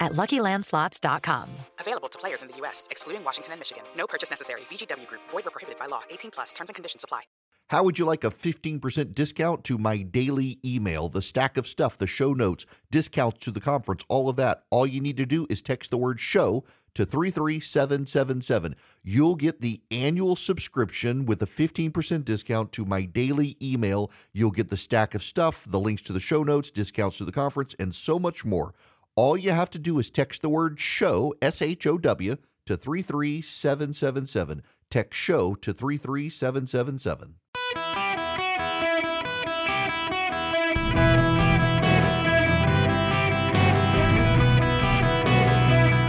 at LuckyLandSlots.com. Available to players in the U.S., excluding Washington and Michigan. No purchase necessary. VGW Group. Void where prohibited by law. 18 plus. Terms and conditions apply. How would you like a 15% discount to my daily email, the stack of stuff, the show notes, discounts to the conference, all of that? All you need to do is text the word show to 33777. You'll get the annual subscription with a 15% discount to my daily email. You'll get the stack of stuff, the links to the show notes, discounts to the conference, and so much more. All you have to do is text the word show, S H O W, to 33777. Text show to 33777.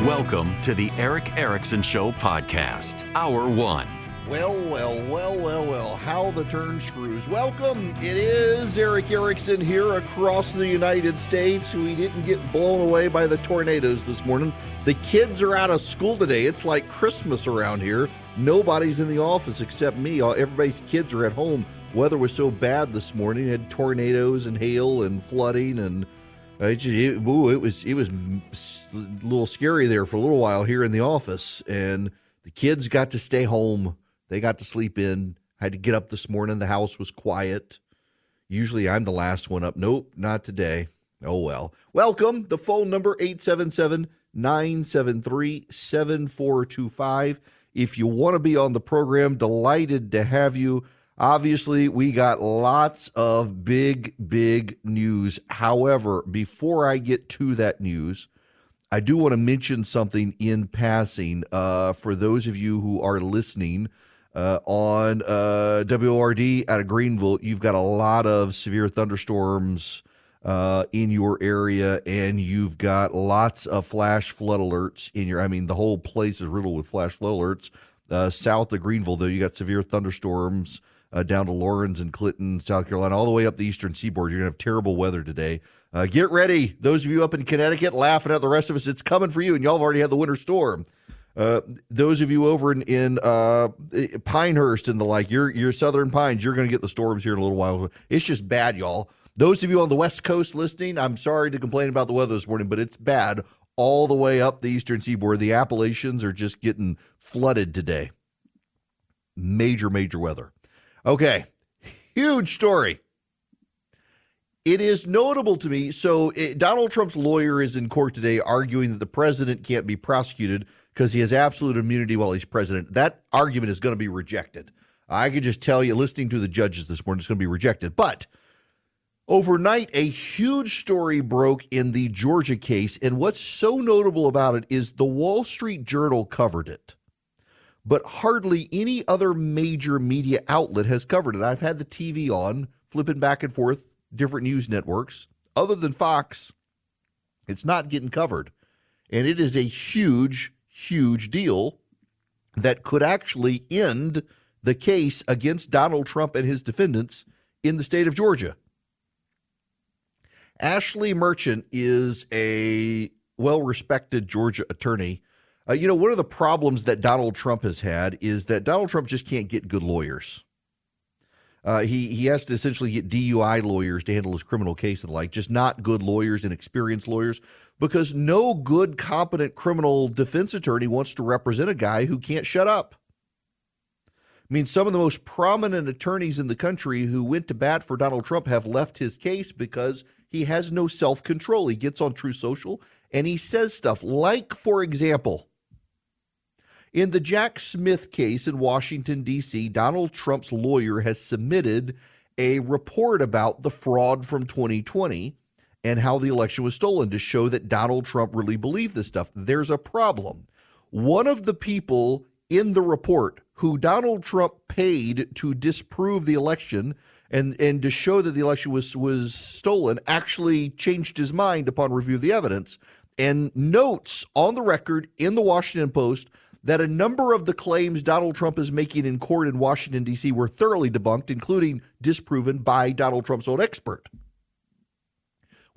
Welcome to the Erick Erickson Show podcast, Hour One. Well, well, well, well, well, the turn screws. Welcome. It is Erick Erickson here across the United States. We didn't get blown away by the tornadoes this morning. The kids are out of school today. It's like Christmas around here. Nobody's in the office except me. Everybody's kids are at home. Weather was so bad this morning. It had tornadoes and hail and flooding and uh, just, it, ooh, it was it was a little scary there for a little while here in the office, and the kids got to stay home. They got to sleep in. I had to get up this morning. The house was quiet. Usually I'm the last one up. Nope, not today. Oh well. Welcome. The phone number 877 973 7425. If you want to be on the program, delighted to have you. Obviously, we got lots of big, big news. However, before I get to that news, I do want to mention something in passing uh, for those of you who are listening uh, on uh, WORD out of Greenville. You've got a lot of severe thunderstorms uh, in your area, and you've got lots of flash flood alerts in your. I mean, the whole place is riddled with flash flood alerts. Uh, south of Greenville, though, you got severe thunderstorms uh, down to Laurens and Clinton, South Carolina, all the way up the eastern seaboard. You're going to have terrible weather today. Uh, get ready. Those of you up in Connecticut laughing at the rest of us, it's coming for you, and y'all have already had the winter storm. Uh, those of you over in, in uh, Pinehurst and the like, your your Southern Pines, you're going to get the storms here in a little while. It's just bad, y'all. Those of you on the West Coast listening, I'm sorry to complain about the weather this morning, but it's bad all the way up the eastern seaboard. The Appalachians are just getting flooded today. Major, major weather. Okay, huge story. It is notable to me. So, it, Donald Trump's lawyer is in court today arguing that the president can't be prosecuted because he has absolute immunity while he's president. That argument is going to be rejected. I can just tell you, listening to the judges this morning, it's going to be rejected. But overnight, a huge story broke in the Georgia case. And what's so notable about it is the Wall Street Journal covered it but hardly any other major media outlet has covered it. I've had the TV on, flipping back and forth, different news networks. Other than Fox, it's not getting covered. And it is a huge, huge deal that could actually end the case against Donald Trump and his defendants in the state of Georgia. Ashley Merchant is a well respected Georgia attorney uh, you know, one of the problems that Donald Trump has had is that Donald Trump just can't get good lawyers. Uh, he he has to essentially get DUI lawyers to handle his criminal case and like, just not good lawyers and experienced lawyers, because no good, competent criminal defense attorney wants to represent a guy who can't shut up. I mean, some of the most prominent attorneys in the country who went to bat for Donald Trump have left his case because he has no self control. He gets on Truth Social and he says stuff like, for example, in the Jack Smith case in Washington, D.C., Donald Trump's lawyer has submitted a report about the fraud from 2020 and how the election was stolen to show that Donald Trump really believed this stuff. There's a problem. One of the people in the report who Donald Trump paid to disprove the election and and to show that the election was was stolen actually changed his mind upon review of the evidence and notes on the record in the Washington Post that a number of the claims Donald Trump is making in court in Washington, D.C. were thoroughly debunked, including disproven by Donald Trump's own expert.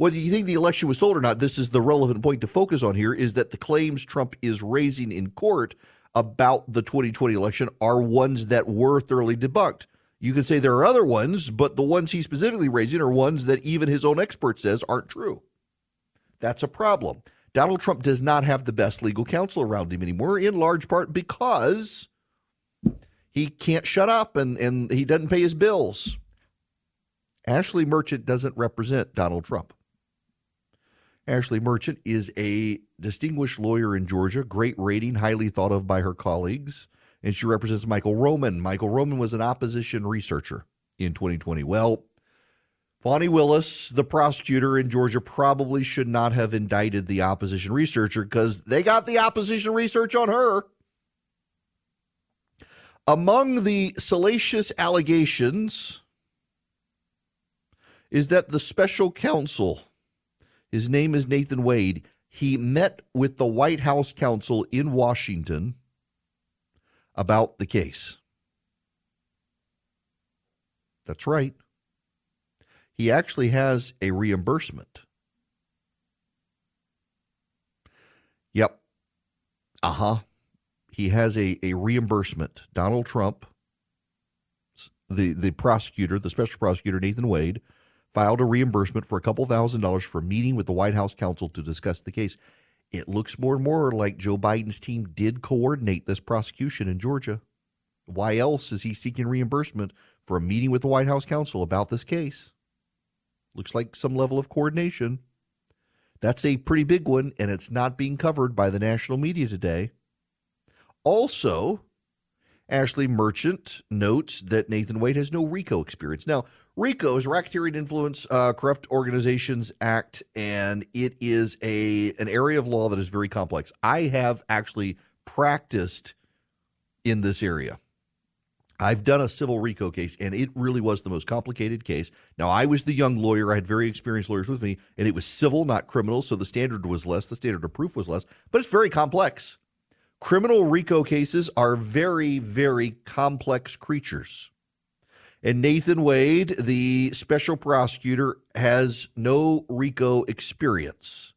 Whether you think the election was stolen or not, this is the relevant point to focus on here is that the claims Trump is raising in court about the 2020 election are ones that were thoroughly debunked. You can say there are other ones, but the ones he's specifically raising are ones that even his own expert says aren't true. That's a problem. Donald Trump does not have the best legal counsel around him anymore, in large part because he can't shut up and, and he doesn't pay his bills. Ashley Merchant doesn't represent Donald Trump. Ashley Merchant is a distinguished lawyer in Georgia, great rating, highly thought of by her colleagues, and she represents Michael Roman. Michael Roman was an opposition researcher in 2020. Well, Fani Willis, the prosecutor in Georgia, probably should not have indicted the opposition researcher because they got the opposition research on her. Among the salacious allegations is that the special counsel, his name is Nathan Wade, he met with the White House counsel in Washington about the case. That's right he actually has a reimbursement. Yep. Uh huh. He has a, a reimbursement. Donald Trump, the, the prosecutor, the special prosecutor, Nathan Wade, filed a reimbursement for a couple thousand dollars for a meeting with the White House counsel to discuss the case. It looks more and more like Joe Biden's team did coordinate this prosecution in Georgia. Why else is he seeking reimbursement for a meeting with the White House counsel about this case? Looks like some level of coordination. That's a pretty big one, and it's not being covered by the national media today. Also, Ashley Merchant notes that Nathan Wade has no RICO experience. Now, RICO is Racketeering Influence uh, Corrupt Organizations Act, and it is a an area of law that is very complex. I have actually practiced in this area. I've done a civil RICO case, and it really was the most complicated case. Now, I was the young lawyer. I had very experienced lawyers with me, and it was civil, not criminal. So the standard was less, the standard of proof was less, but it's very complex. Criminal RICO cases are very, very complex creatures. And Nathan Wade, the special prosecutor, has no RICO experience.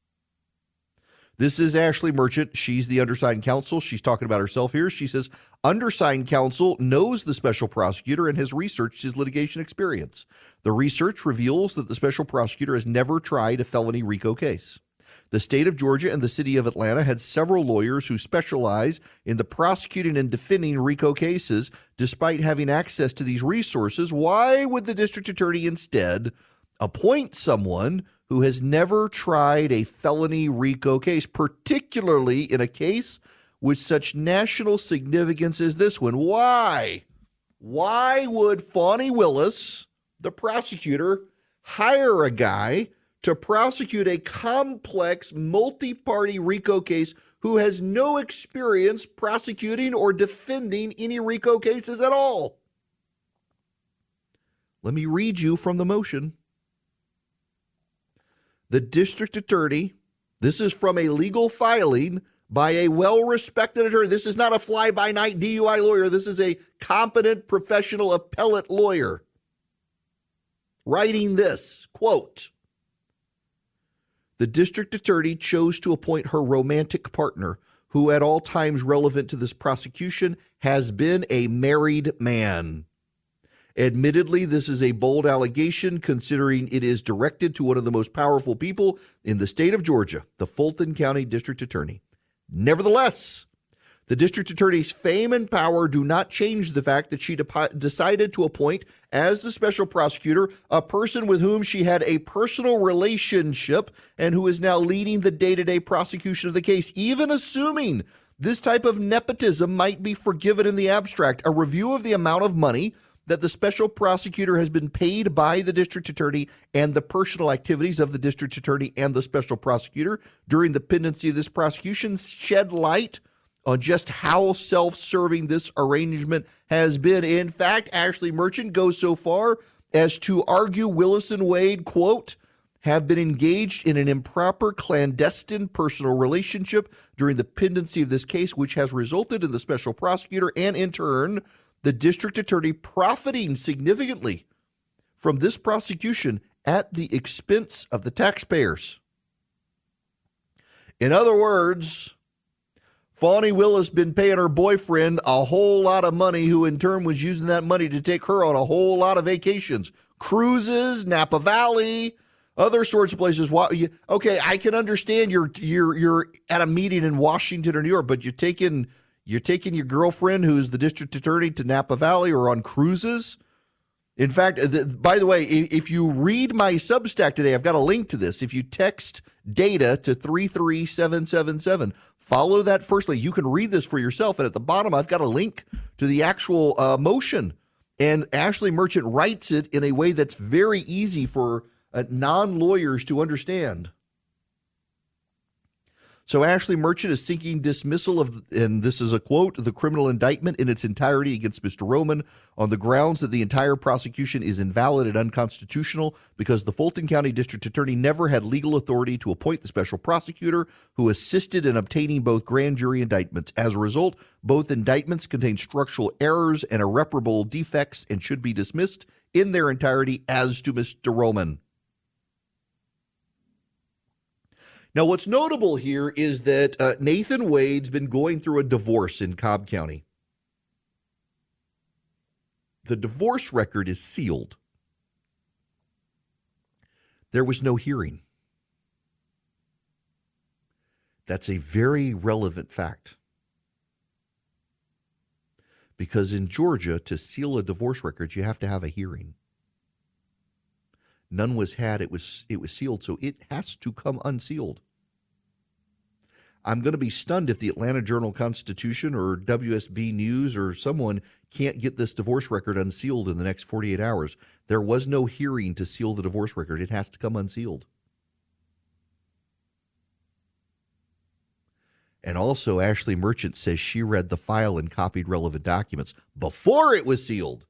This is Ashley Merchant. She's the undersigned counsel. She's talking about herself here. She says, Undersigned counsel knows the special prosecutor and has researched his litigation experience. The research reveals that the special prosecutor has never tried a felony RICO case. The state of Georgia and the city of Atlanta had several lawyers who specialize in the prosecuting and defending RICO cases. Despite having access to these resources, why would the district attorney instead appoint someone who has never tried a felony RICO case, particularly in a case with such national significance as this one. Why? Why would Fani Willis, the prosecutor, hire a guy to prosecute a complex multi party RICO case who has no experience prosecuting or defending any RICO cases at all? Let me read you from the motion the district attorney, this is from a legal filing by a well respected attorney. This is not a fly by night DUI lawyer. This is a competent professional appellate lawyer writing this quote The district attorney chose to appoint her romantic partner, who at all times relevant to this prosecution has been a married man. Admittedly, this is a bold allegation considering it is directed to one of the most powerful people in the state of Georgia, the Fulton County District Attorney. Nevertheless, the district attorney's fame and power do not change the fact that she de- decided to appoint as the special prosecutor a person with whom she had a personal relationship and who is now leading the day to day prosecution of the case, even assuming this type of nepotism might be forgiven in the abstract. A review of the amount of money that the special prosecutor has been paid by the district attorney and the personal activities of the district attorney and the special prosecutor during the pendency of this prosecution shed light on just how self serving this arrangement has been. In fact, Ashley Merchant goes so far as to argue Willis and Wade, quote, have been engaged in an improper clandestine personal relationship during the pendency of this case, which has resulted in the special prosecutor and, in turn, the district attorney profiting significantly from this prosecution at the expense of the taxpayers. In other words, Fani Willis been paying her boyfriend a whole lot of money, who in turn was using that money to take her on a whole lot of vacations, cruises, Napa Valley, other sorts of places. Okay, I can understand you're you're you're at a meeting in Washington or New York, but you're taking you're taking your girlfriend, who's the district attorney, to Napa Valley or on cruises. In fact, by the way, if you read my Substack today, I've got a link to this. If you text data to 33777, follow that firstly. You can read this for yourself. And at the bottom, I've got a link to the actual uh, motion. And Ashley Merchant writes it in a way that's very easy for uh, non lawyers to understand. So Ashley Merchant is seeking dismissal of, and this is a quote, the criminal indictment in its entirety against Mr. Roman on the grounds that the entire prosecution is invalid and unconstitutional because the Fulton County District Attorney never had legal authority to appoint the special prosecutor who assisted in obtaining both grand jury indictments. As a result, both indictments contain structural errors and irreparable defects and should be dismissed in their entirety as to Mr. Roman. Now, what's notable here is that uh, Nathan Wade's been going through a divorce in Cobb County. The divorce record is sealed. There was no hearing. That's a very relevant fact. Because in Georgia, to seal a divorce record, you have to have a hearing. None was had. It was it was sealed, so it has to come unsealed. I'm going to be stunned if the Atlanta Journal Constitution or WSB News or someone can't get this divorce record unsealed in the next 48 hours. There was no hearing to seal the divorce record. It has to come unsealed. And also, Ashley Merchant says she read the file and copied relevant documents before it was sealed.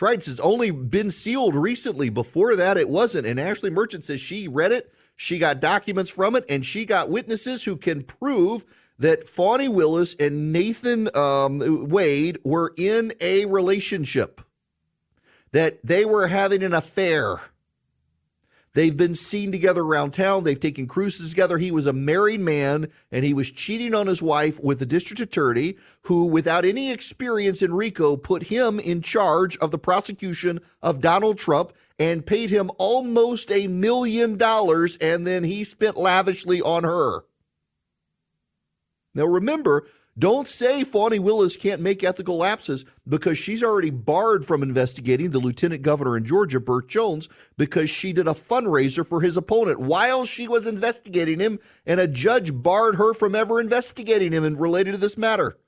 She has only been sealed recently. Before that, it wasn't. And Ashley Merchant says she read it, she got documents from it, and she got witnesses who can prove that Fani Willis and Nathan um, Wade were in a relationship, that they were having an affair. They've been seen together around town. They've taken cruises together. He was a married man and he was cheating on his wife with the district attorney who, without any experience in RICO, put him in charge of the prosecution of Donald Trump and paid him almost a million dollars. And then he spent lavishly on her. Now, remember, don't say Fani Willis can't make ethical lapses because she's already barred from investigating the lieutenant governor in Georgia, Burt Jones, because she did a fundraiser for his opponent while she was investigating him, and a judge barred her from ever investigating him and related to this matter.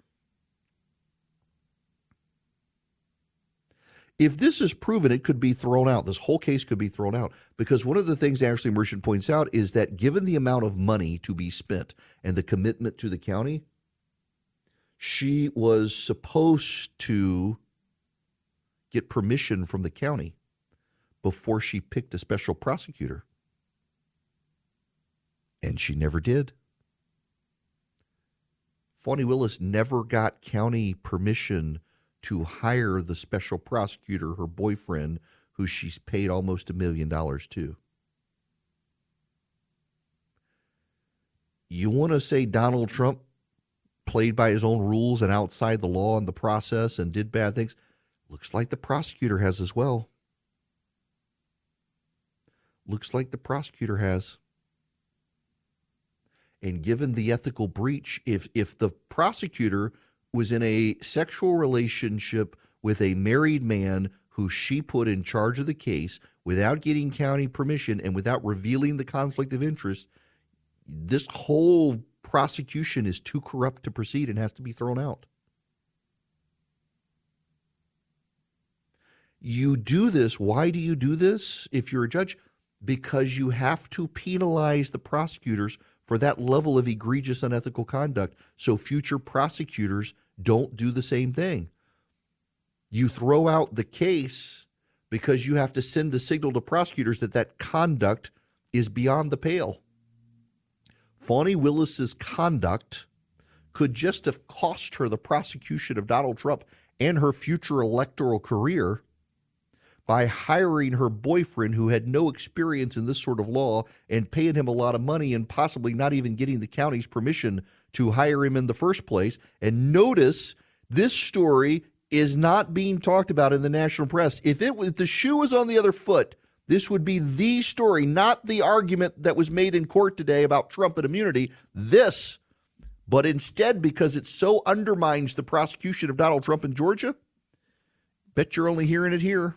If this is proven, it could be thrown out. This whole case could be thrown out because one of the things Ashley Merchant points out is that given the amount of money to be spent and the commitment to the county, she was supposed to get permission from the county before she picked a special prosecutor. And she never did. Fani Willis never got county permission to hire the special prosecutor, her boyfriend, who she's paid almost a million dollars to. You want to say Donald Trump played by his own rules and outside the law and the process and did bad things. Looks like the prosecutor has as well. Looks like the prosecutor has. And given the ethical breach, if if the prosecutor was in a sexual relationship with a married man who she put in charge of the case without getting county permission and without revealing the conflict of interest, this whole prosecution is too corrupt to proceed and has to be thrown out. You do this. Why do you do this if you're a judge? Because you have to penalize the prosecutors for that level of egregious unethical conduct so future prosecutors don't do the same thing. You throw out the case because you have to send a signal to prosecutors that that conduct is beyond the pale. Fani Willis's conduct could just have cost her the prosecution of Donald Trump and her future electoral career by hiring her boyfriend who had no experience in this sort of law and paying him a lot of money and possibly not even getting the county's permission to hire him in the first place. And notice this story is not being talked about in the national press. If it was the shoe was on the other foot, this would be the story, not the argument that was made in court today about Trump and immunity. This, but instead, because it so undermines the prosecution of Donald Trump in Georgia, bet you're only hearing it here.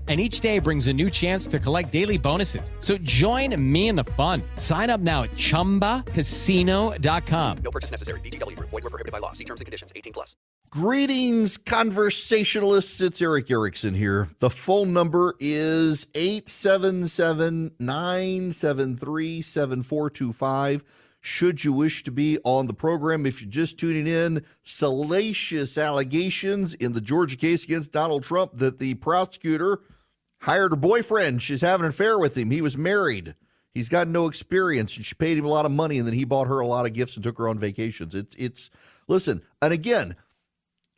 and each day brings a new chance to collect daily bonuses. So join me in the fun. Sign up now at ChumbaCasino.com. No purchase necessary. VGW. Void were prohibited by law. See terms and conditions. 18 plus. Greetings, conversationalists. It's Erick Erickson here. The phone number is 877 973 7425 should you wish to be on the program. If you're just tuning in, salacious allegations in the Georgia case against Donald Trump that the prosecutor hired her boyfriend. She's having an affair with him. He was married. He's got no experience, and she paid him a lot of money, and then he bought her a lot of gifts and took her on vacations. It's it's listen, and again,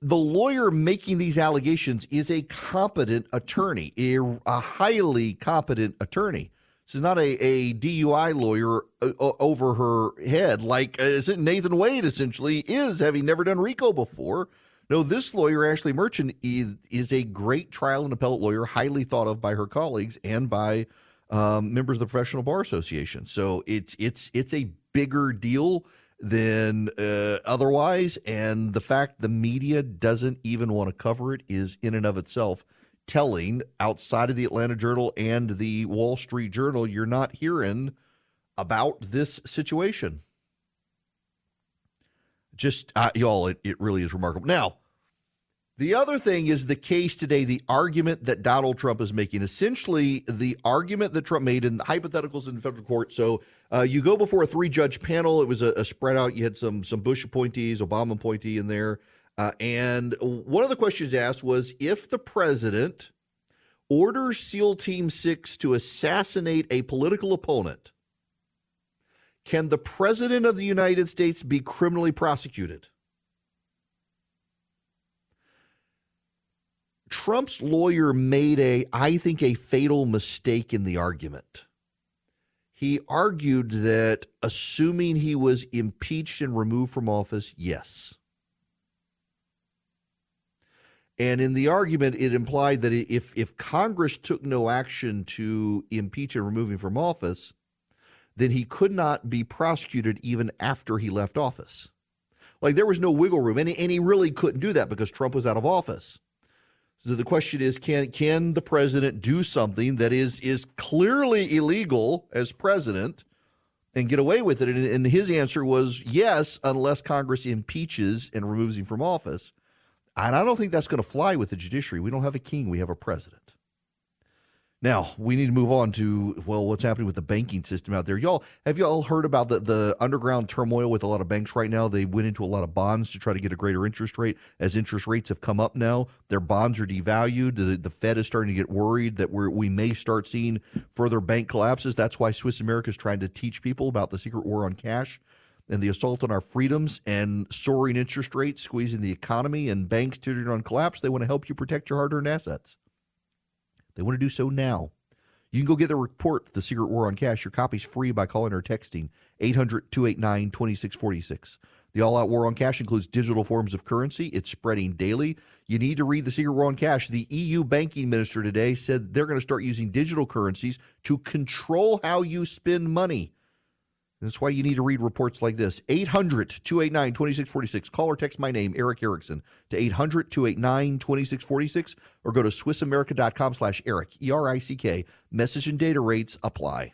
the lawyer making these allegations is a competent attorney, a, a highly competent attorney. This is not a, a DUI lawyer uh, over her head like uh, Nathan Wade essentially is, having never done RICO before. No, this lawyer, Ashley Merchant, is, a great trial and appellate lawyer, highly thought of by her colleagues and by um, members of the Professional Bar Association. So it's it's it's a bigger deal than uh, otherwise, and the fact the media doesn't even want to cover it is in and of itself telling. Outside of the Atlanta Journal and the Wall Street Journal, you're not hearing about this situation just uh, y'all, it, it really is remarkable. Now, the other thing is the case today, the argument that Donald Trump is making, essentially the argument that Trump made in the hypotheticals in the federal court. So uh, you go before a three judge panel. It was a, a, spread out. You had some some Bush appointees, Obama appointee in there. Uh, and one of the questions asked was if the president orders SEAL Team 6 to assassinate a political opponent, can the President of the United States be criminally prosecuted? Trump's lawyer made a, I think, a fatal mistake in the argument. He argued that assuming he was impeached and removed from office, yes. And in the argument, it implied that if, if Congress took no action to impeach and remove him from office, then he could not be prosecuted even after he left office. Like there was no wiggle room, and he, and he really couldn't do that because Trump was out of office. So the question is, can can the president do something that is is clearly illegal as president and get away with it? And, and his answer was yes, unless Congress impeaches and removes him from office. And I don't think that's going to fly with the judiciary. We don't have a king; we have a president. Now we need to move on to well, what's happening with the banking system out there, y'all? Have y'all heard about the the underground turmoil with a lot of banks right now? They went into a lot of bonds to try to get a greater interest rate. As interest rates have come up now, their bonds are devalued. The, the Fed is starting to get worried that we we may start seeing further bank collapses. That's why Swiss America is trying to teach people about the secret war on cash and the assault on our freedoms and soaring interest rates squeezing the economy and banks teetering on collapse. They want to help you protect your hard earned assets. They want to do so now. You can go get the report, The Secret War on Cash. Your copy's free by calling or texting 800 289 2646. The All Out War on Cash includes digital forms of currency. It's spreading daily. You need to read The Secret War on Cash. The EU banking minister today said they're going to start using digital currencies to control how you spend money. That's why you need to read reports like this. 800 289 2646. Call or text my name, Erick Erickson, to 800 289 2646 or go to SwissAmerica.com slash Erick, E R I C K. Message and data rates apply.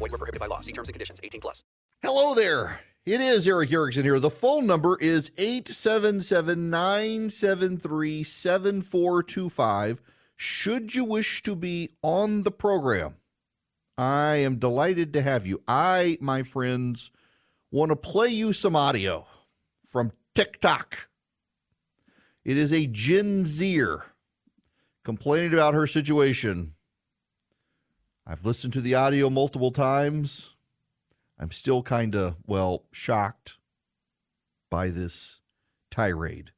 Void were prohibited by law. See terms and conditions. 18 plus. Hello there. It is Erick Erickson here. The phone number is 877 973 7425. Should you wish to be on the program, I am delighted to have you. I, my friends, want to play you some audio from TikTok. It is a Gen Zer complaining about her situation. I've listened to the audio multiple times. I'm still kind of, well, shocked by this tirade.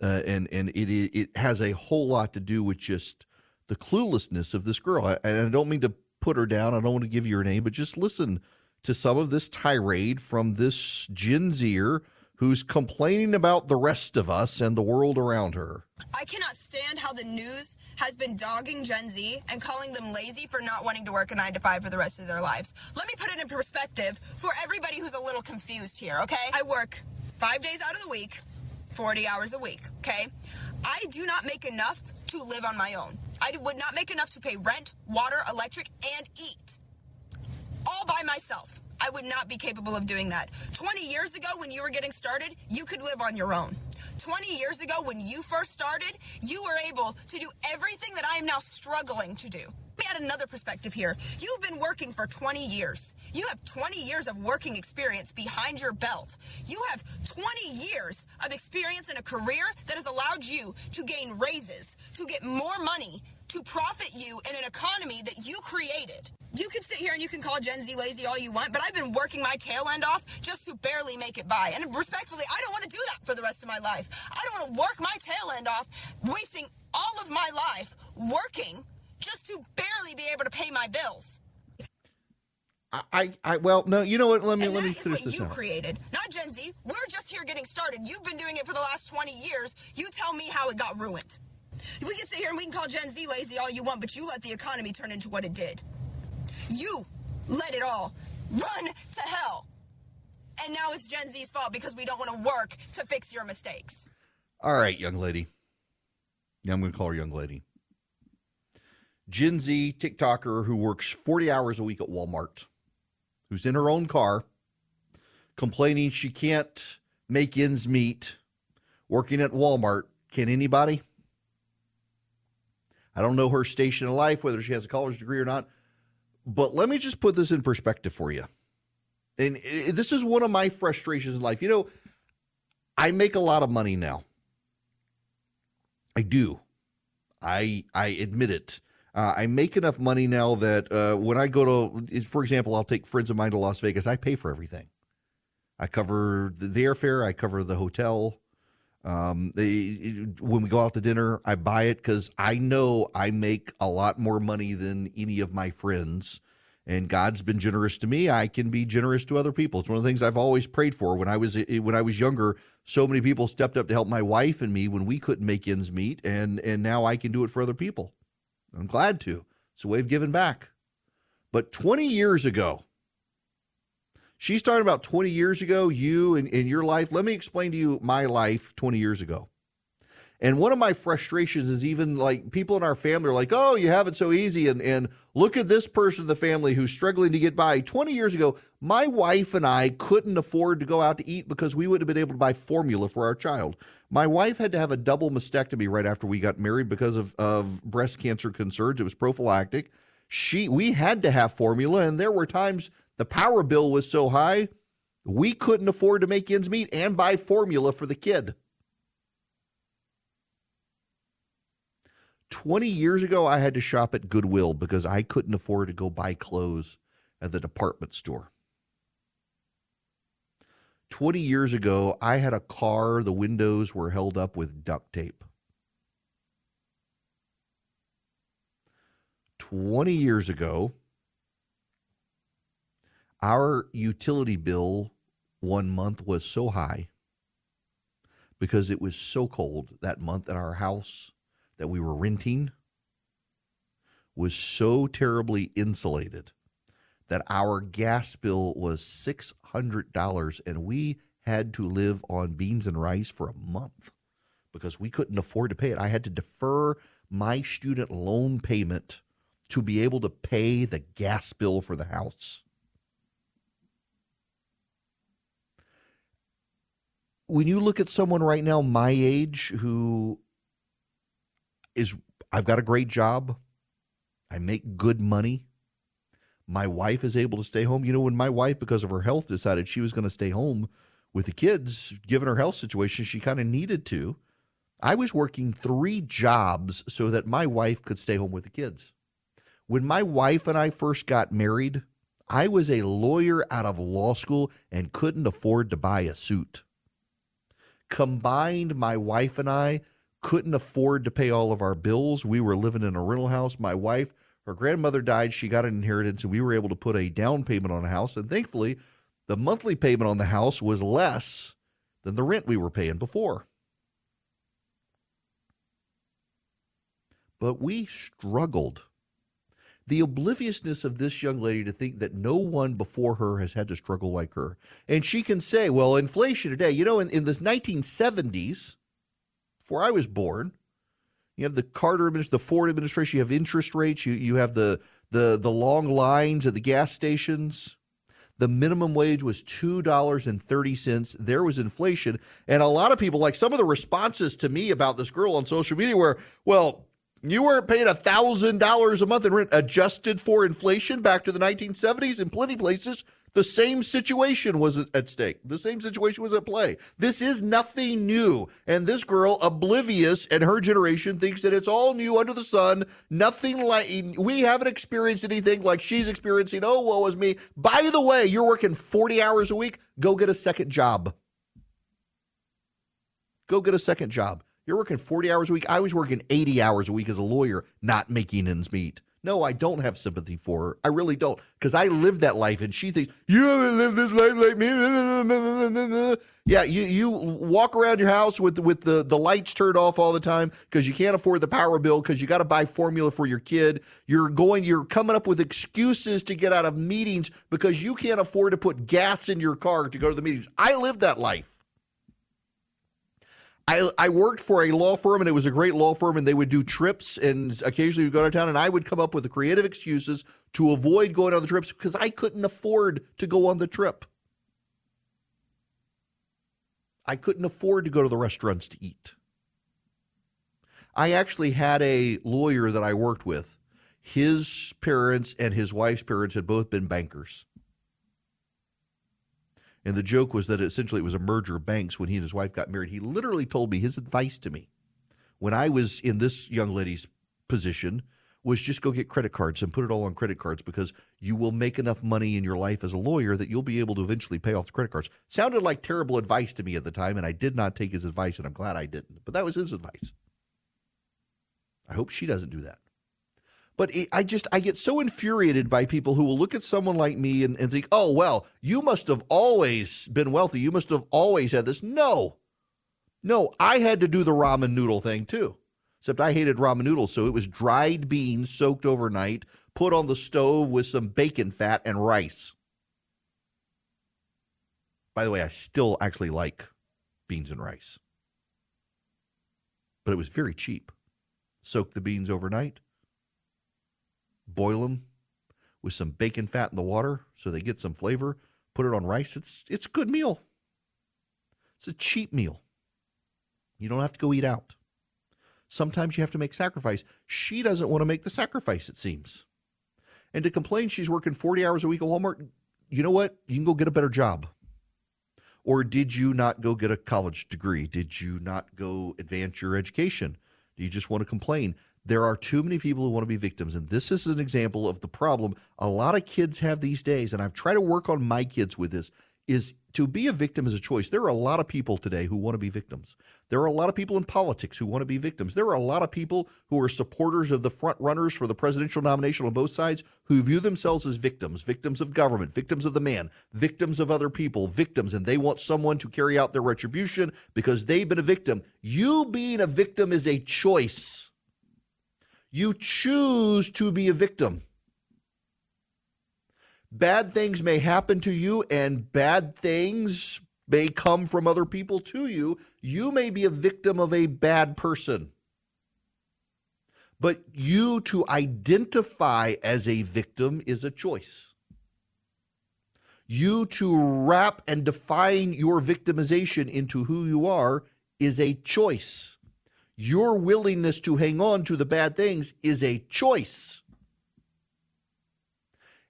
Uh, and and it it has a whole lot to do with just the cluelessness of this girl. And I don't mean to put her down. I don't want to give you her name, but just listen to some of this tirade from this Gen Zer who's complaining about the rest of us and the world around her. I cannot stand how the news has been dogging Gen Z and calling them lazy for not wanting to work a nine to five for the rest of their lives. Let me put it in perspective for everybody who's a little confused here, okay? I work five days out of the week, 40 hours a week, okay? I do not make enough to live on my own. I would not make enough to pay rent, water, electric, and eat all by myself. I would not be capable of doing that. 20 years ago, when you were getting started, you could live on your own. 20 years ago, when you first started, you were able to do everything that I am now struggling to do. Let me add another perspective here. You've been working for 20 years. You have 20 years of working experience behind your belt. You have 20 years of experience in a career that has allowed you to gain raises, to get more money, to profit you in an economy that you created. You can sit here and you can call Gen Z lazy all you want, but I've been working my tail end off just to barely make it by. And respectfully, I don't want to do that for the rest of my life. I don't want to work my tail end off, wasting all of my life working just to barely be able to pay my bills. I, I, I well, no, you know what? Let me And let me finish what this you out. created, not Gen Z. We're just here getting started. You've been doing it for the last 20 years. You tell me how it got ruined. We can sit here and we can call Gen Z lazy all you want, but you let the economy turn into what it did. You let it all run to hell. And now it's Gen Z's fault because we don't want to work to fix your mistakes. All right, young lady. Yeah, I'm going to call her young lady. Gen Z TikToker who works 40 hours a week at Walmart, who's in her own car, complaining she can't make ends meet working at Walmart. Can anybody? I don't know her station in life, whether she has a college degree or not, but let me just put this in perspective for you. And this is one of my frustrations in life. You know, I make a lot of money now. I do. I I admit it. Uh, I make enough money now that uh, when I go to, for example, I'll take friends of mine to Las Vegas. I pay for everything. I cover the airfare. I cover the hotel. Um, they, when we go out to dinner, I buy it because I know I make a lot more money than any of my friends. And God's been generous to me. I can be generous to other people. It's one of the things I've always prayed for. When I was when I was younger, so many people stepped up to help my wife and me when we couldn't make ends meet, and and now I can do it for other people. I'm glad to. It's a way of giving back. But 20 years ago, she's talking about 20 years ago, you and, and your life. Let me explain to you my life 20 years ago. And one of my frustrations is even like people in our family are like, oh, you have it so easy. And, and look at this person in the family who's struggling to get by. 20 years ago, my wife and I couldn't afford to go out to eat because we wouldn't have been able to buy formula for our child. My wife had to have a double mastectomy right after we got married because of, of breast cancer concerns. It was prophylactic. She we had to have formula, and there were times the power bill was so high we couldn't afford to make ends meet and buy formula for the kid. 20 years ago, I had to shop at Goodwill because I couldn't afford to go buy clothes at the department store. 20 years ago, I had a car, the windows were held up with duct tape. 20 years ago, Our utility bill one month was so high because it was so cold that month at our house that we were renting was so terribly insulated that our gas bill was $600 and we had to live on beans and rice for a month because we couldn't afford to pay it. I had to defer my student loan payment to be able to pay the gas bill for the house. When you look at someone right now my age who is I've got a great job, I make good money. My wife is able to stay home. You know, when my wife, because of her health, decided she was going to stay home with the kids, given her health situation, she kind of needed to. I was working three jobs so that my wife could stay home with the kids. When my wife and I first got married, I was a lawyer out of law school and couldn't afford to buy a suit. Combined, my wife and I couldn't afford to pay all of our bills. We were living in a rental house. My wife, her grandmother died. She got an inheritance, and we were able to put a down payment on a house. And thankfully, the monthly payment on the house was less than the rent we were paying before. But we struggled. The obliviousness of this young lady to think that no one before her has had to struggle like her. And she can say, well, inflation today, you know, in, in the 1970s, before I was born, you have the Carter administration, the Ford administration, you have interest rates, you, you have the, the, the long lines at the gas stations. The minimum wage was $2.30. There was inflation. And a lot of people, like some of the responses to me about this girl on social media, were, well, you weren't paying $1,000 a month in rent adjusted for inflation back to the 1970s in plenty places. The same situation was at stake. The same situation was at play. This is nothing new. And this girl, oblivious and her generation, thinks that it's all new under the sun. Nothing like, we haven't experienced anything like she's experiencing. Oh, woe is me. By the way, you're working 40 hours a week. Go get a second job. Go get a second job. You're working 40 hours a week. I was working 80 hours a week as a lawyer, not making ends meet. No, I don't have sympathy for her. I really don't. Because I lived that life and she thinks, you haven't lived this life like me. Yeah, you, you walk around your house with with the, the lights turned off all the time because you can't afford the power bill because you got to buy formula for your kid. You're going, you're coming up with excuses to get out of meetings because you can't afford to put gas in your car to go to the meetings. I lived that life. I, I worked for a law firm and it was a great law firm and they would do trips and occasionally we'd go to town and I would come up with the creative excuses to avoid going on the trips because I couldn't afford to go on the trip. I couldn't afford to go to the restaurants to eat. I actually had a lawyer that I worked with. His parents and his wife's parents had both been bankers. And the joke was that essentially it was a merger of banks when he and his wife got married. He literally told me his advice to me when I was in this young lady's position was just go get credit cards and put it all on credit cards because you will make enough money in your life as a lawyer that you'll be able to eventually pay off the credit cards. Sounded like terrible advice to me at the time, and I did not take his advice, and I'm glad I didn't. But that was his advice. I hope she doesn't do that. But it, I just I get so infuriated by people who will look at someone like me and, and think, oh well, you must have always been wealthy. You must have always had this. No, no, I had to do the ramen noodle thing too. Except I hated ramen noodles, so it was dried beans soaked overnight, put on the stove with some bacon fat and rice. By the way, I still actually like beans and rice. But it was very cheap. Soak the beans overnight, boil them with some bacon fat in the water so they get some flavor. Put it on rice. It's it's a good meal. It's a cheap meal. You don't have to go eat out. Sometimes you have to make sacrifice. She doesn't want to make the sacrifice, it seems. And to complain she's working 40 hours a week at Walmart, you know what? You can go get a better job. Or did you not go get a college degree? Did you not go advance your education? Do you just want to complain? There are too many people who want to be victims. And this is an example of the problem a lot of kids have these days. And I've tried to work on my kids with this. is to be a victim is a choice. There are a lot of people today who want to be victims. There are a lot of people in politics who want to be victims. There are a lot of people who are supporters of the front runners for the presidential nomination on both sides who view themselves as victims, victims of government, victims of the man, victims of other people, victims, and they want someone to carry out their retribution because they've been a victim. You being a victim is a choice. You choose to be a victim. Bad things may happen to you, and bad things may come from other people to you. You may be a victim of a bad person. But you to identify as a victim is a choice. You to wrap and define your victimization into who you are is a choice. Your willingness to hang on to the bad things is a choice.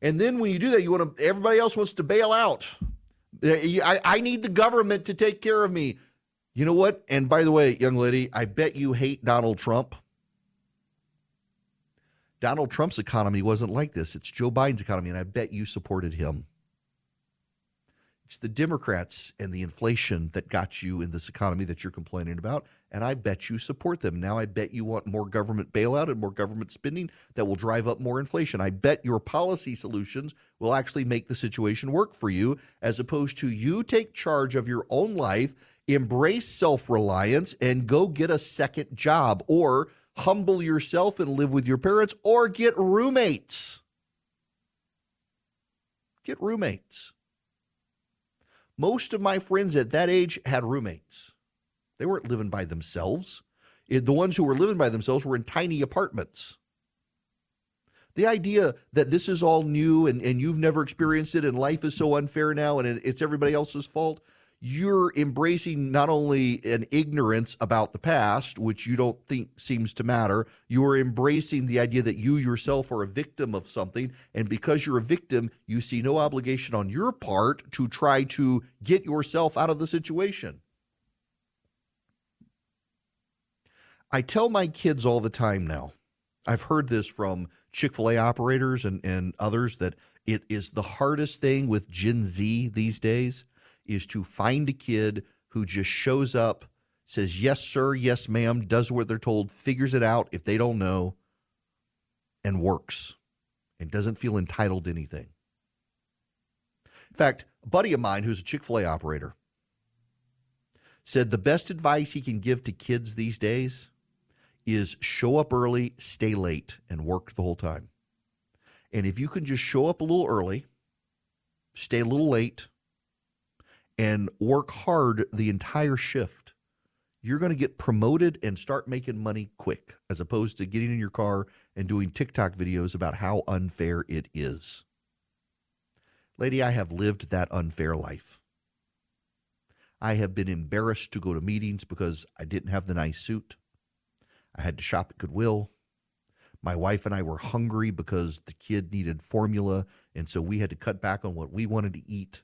And then when you do that, you want to, everybody else wants to bail out. I, I need the government to take care of me. You know what? And by the way, young lady, I bet you hate Donald Trump. Donald Trump's economy wasn't like this. It's Joe Biden's economy, and I bet you supported him. It's the Democrats and the inflation that got you in this economy that you're complaining about. And I bet you support them. Now I bet you want more government bailout and more government spending that will drive up more inflation. I bet your policy solutions will actually make the situation work for you, as opposed to you take charge of your own life, embrace self reliance, and go get a second job or humble yourself and live with your parents or get roommates. Get roommates. Most of my friends at that age had roommates. They weren't living by themselves. The ones who were living by themselves were in tiny apartments. The idea that this is all new and, and you've never experienced it and life is so unfair now and it's everybody else's fault you're embracing not only an ignorance about the past, which you don't think seems to matter, you're embracing the idea that you yourself are a victim of something. And because you're a victim, you see no obligation on your part to try to get yourself out of the situation. I tell my kids all the time now, I've heard this from Chick fil A operators and, and others that it is the hardest thing with Gen Z these days is to find a kid who just shows up, says, yes, sir, yes, ma'am, does what they're told, figures it out if they don't know, and works and doesn't feel entitled to anything. In fact, a buddy of mine who's a Chick fil A operator said the best advice he can give to kids these days is show up early, stay late, and work the whole time. And if you can just show up a little early, stay a little late, and work hard the entire shift, you're going to get promoted and start making money quick, as opposed to getting in your car and doing TikTok videos about how unfair it is. Lady, I have lived that unfair life. I have been embarrassed to go to meetings because I didn't have the nice suit. I had to shop at Goodwill. My wife and I were hungry because the kid needed formula, and so we had to cut back on what we wanted to eat.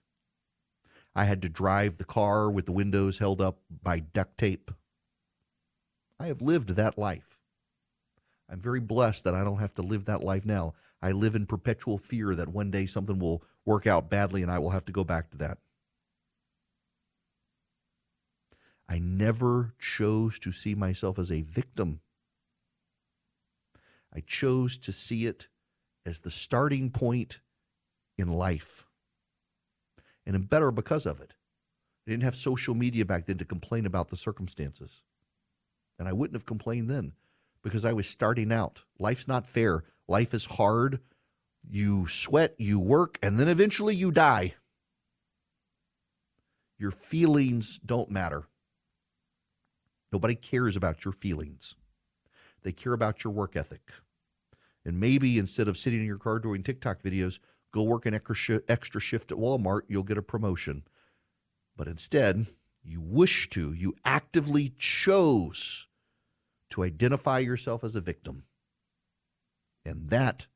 I had to drive the car with the windows held up by duct tape. I have lived that life. I'm very blessed that I don't have to live that life now. I live in perpetual fear that one day something will work out badly and I will have to go back to that. I never chose to see myself as a victim. I chose to see it as the starting point in life and I'm better because of it. I didn't have social media back then to complain about the circumstances. And I wouldn't have complained then because I was starting out. Life's not fair. Life is hard. You sweat, you work, and then eventually you die. Your feelings don't matter. Nobody cares about your feelings. They care about your work ethic. And maybe instead of sitting in your car doing TikTok videos, go work an extra shift at Walmart, you'll get a promotion. But instead, you wish to, you actively chose to identify yourself as a victim. And that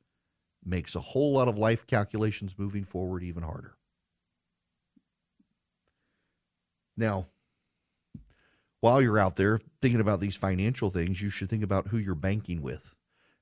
makes a whole lot of life calculations moving forward even harder. Now, while you're out there thinking about these financial things, you should think about who you're banking with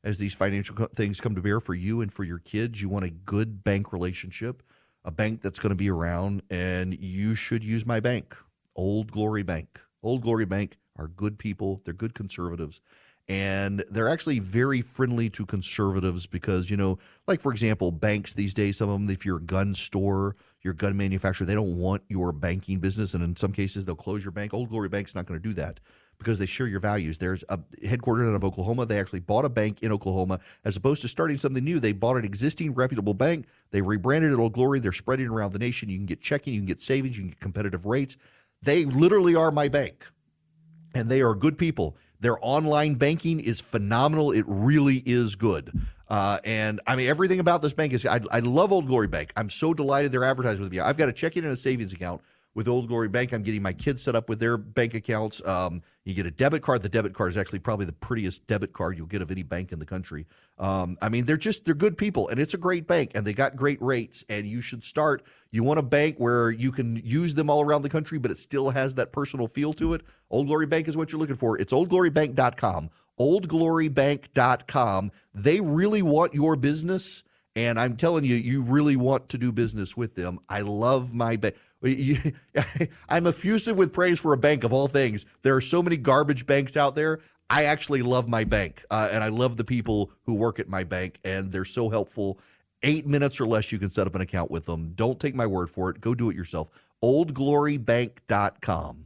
as these financial things come to bear for you and for your kids. You want a good bank relationship, a bank that's going to be around, and you should use my bank, Old Glory Bank. Old Glory Bank are good people, they're good conservatives. And they're actually very friendly to conservatives because, you know, like for example, banks these days, some of them, if you're a gun store, your gun manufacturer, they don't want your banking business. And in some cases, they'll close your bank. Old Glory Bank's not going to do that because they share your values. There's a headquartered out of Oklahoma. They actually bought a bank in Oklahoma as opposed to starting something new. They bought an existing reputable bank. They rebranded it Old Glory. They're spreading around the nation. You can get checking, you can get savings, you can get competitive rates. They literally are my bank, and they are good people. Their online banking is phenomenal. It really is good. Uh, and I mean, everything about this bank is, I, I love Old Glory Bank. I'm so delighted they're advertising with me. I've got a checking and a savings account with Old Glory Bank. I'm getting my kids set up with their bank accounts. Um, you get a debit card. The debit card is actually probably the prettiest debit card you'll get of any bank in the country. Um, I mean, they're just they're good people, and it's a great bank, and they got great rates. And you should start. You want a bank where you can use them all around the country, but it still has that personal feel to it. Old Glory Bank is what you're looking for. It's oldglorybank.com. Oldglorybank.com. They really want your business. And I'm telling you, you really want to do business with them. I love my bank. I'm effusive with praise for a bank of all things. There are so many garbage banks out there. I actually love my bank, uh, and I love the people who work at my bank, and they're so helpful. Eight minutes or less, you can set up an account with them. Don't take my word for it. Go do it yourself. OldGloryBank.com.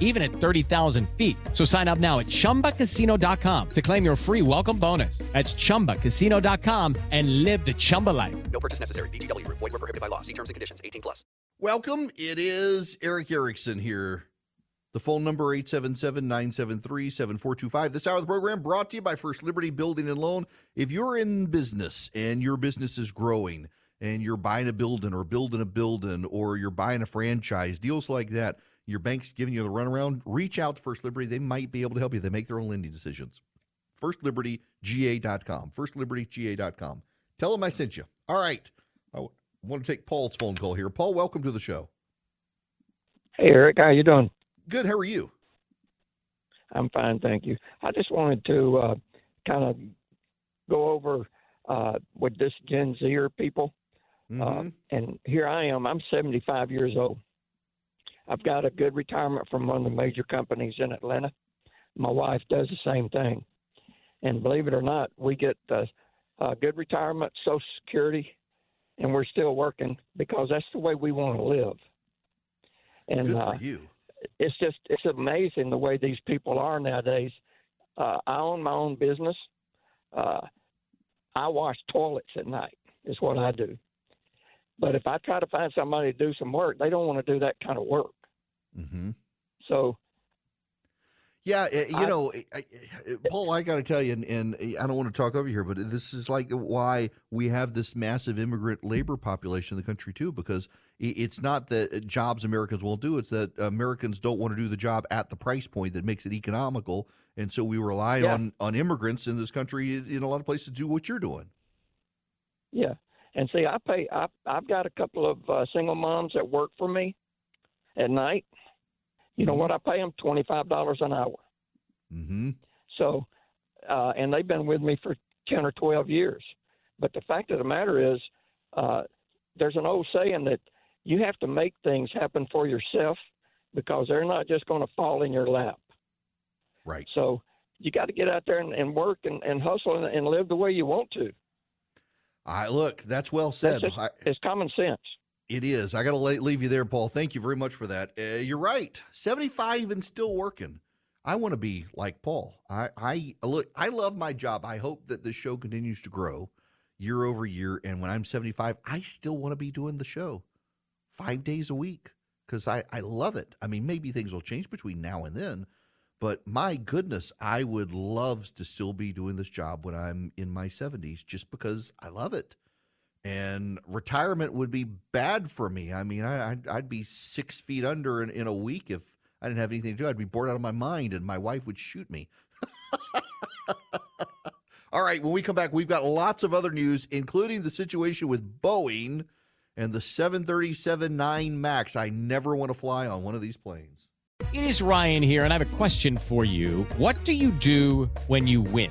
even at 30,000 feet. So sign up now at chumbacasino.com to claim your free welcome bonus. That's chumbacasino.com and live the Chumba life. No purchase necessary. VGW Group. Void were prohibited by law. See terms and conditions. 18 plus. Welcome. It is Erick Erickson here. The phone number 877-973-7425. This hour of the program brought to you by First Liberty Building and Loan. If you're in business and your business is growing and you're buying a building or building a building or you're buying a franchise, deals like that, your bank's giving you the runaround, reach out to First Liberty. They might be able to help you. They make their own lending decisions. FirstLibertyGA.com. FirstLibertyGA.com. Tell them I sent you. All right. I want to take Paul's phone call here. Paul, welcome to the show. Hey Erick, how you doing? Good. How are you? I'm fine, thank you. I just wanted to uh, kind of go over uh, with this Gen Zer people. Mm-hmm. Uh, and here I am. I'm 75 years old. I've got a good retirement from one of the major companies in Atlanta. My wife does the same thing. And believe it or not, we get uh, a good retirement, Social Security, and we're still working because that's the way we want to live. And uh, you. it's just it's amazing the way these people are nowadays. Uh, I own my own business. Uh, I wash toilets at night. Is what I do. But if I try to find somebody to do some work, they don't want to do that kind of work. Mm-hmm. So Yeah, uh, you I- know, I, I, Paul, I got to tell you, and, and I don't want to talk over here, but this is like why we have this massive immigrant labor population in the country too, because it's not that jobs Americans won't do; it's that Americans don't want to do the job at the price point that makes it economical, and so we rely Yeah. on on immigrants in this country in a lot of places to do what you're doing. yeah, and see, I pay. I I've got a couple of uh, single moms that work for me at night. You know what? I pay them twenty five dollars an hour. Mm-hmm. So, uh, and they've been with me for 10 or 12 years. But the fact of the matter is, uh, there's an old saying that you have to make things happen for yourself because they're not just going to fall in your lap. Right. So you got to get out there and, and work and, and hustle and, and live the way you want to. I look. That's well said. just, I, it's common sense. It is. I got to leave you there, Paul. Thank you very much for that. Uh, you're right. 75 and still working. I want to be like Paul. I, I look. I love my job. I hope that this show continues to grow year over year. And when I'm 75, I still want to be doing the show five days a week because I, I love it. I mean, maybe things will change between now and then, but my goodness, I would love to still be doing this job when I'm in my 70s just because I love it and retirement would be bad for me. I mean, I, I'd, I'd be six feet under in, in a week if I didn't have anything to do. I'd be bored out of my mind, and my wife would shoot me. All All right, when we come back, we've got lots of other news, including the situation with Boeing and the 737 9 MAX. I never want to fly on one of these planes. It is Ryan here, and I have a question for you. What do you do when you win?